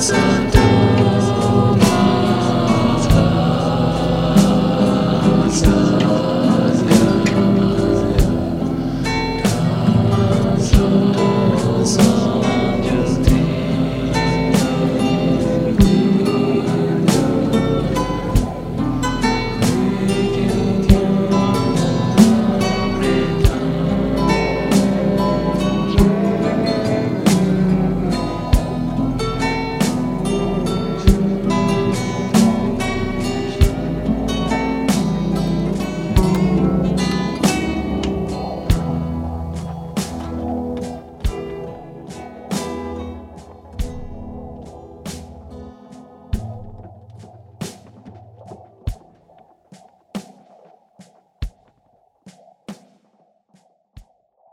sun.